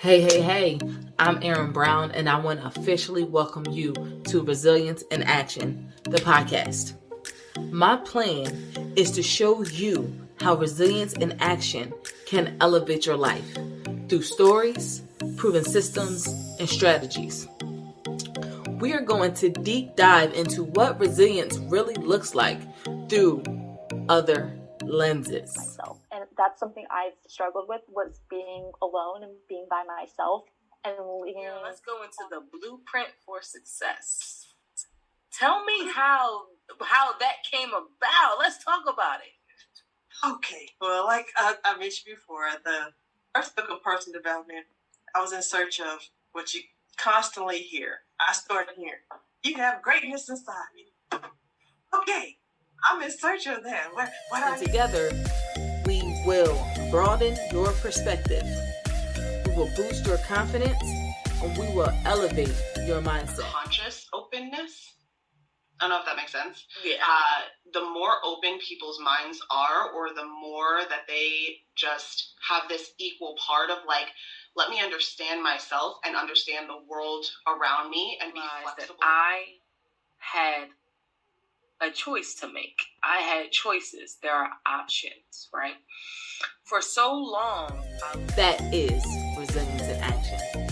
Hey, hey, hey, I'm Erin Brown, and I want to officially welcome you to Resilience in Action, the podcast. My plan is to show you how resilience in action can elevate your life through stories, proven systems, and strategies. We are going to deep dive into what resilience really looks like through other lenses. myself that's something i've struggled with was being alone and being by myself and leaving Yeah, let's go into the blueprint for success. Tell me how how that came about. Let's talk about it. Okay, well, like I, I mentioned before, the first book of personal development, I was in search of what you constantly hear. I started hearing, you have greatness inside you. Okay, I'm in search of that. What, what I And together, we will broaden your perspective. We will boost your confidence, and we will elevate your mindset. conscious openness. I don't know if that makes sense. Yeah. Uh, the more open people's minds are, or the more that they just have this equal part of like, let me understand myself and understand the world around me and be flexible. I a choice to make. I had choices. There are options, right? For so long, that is resilience in action.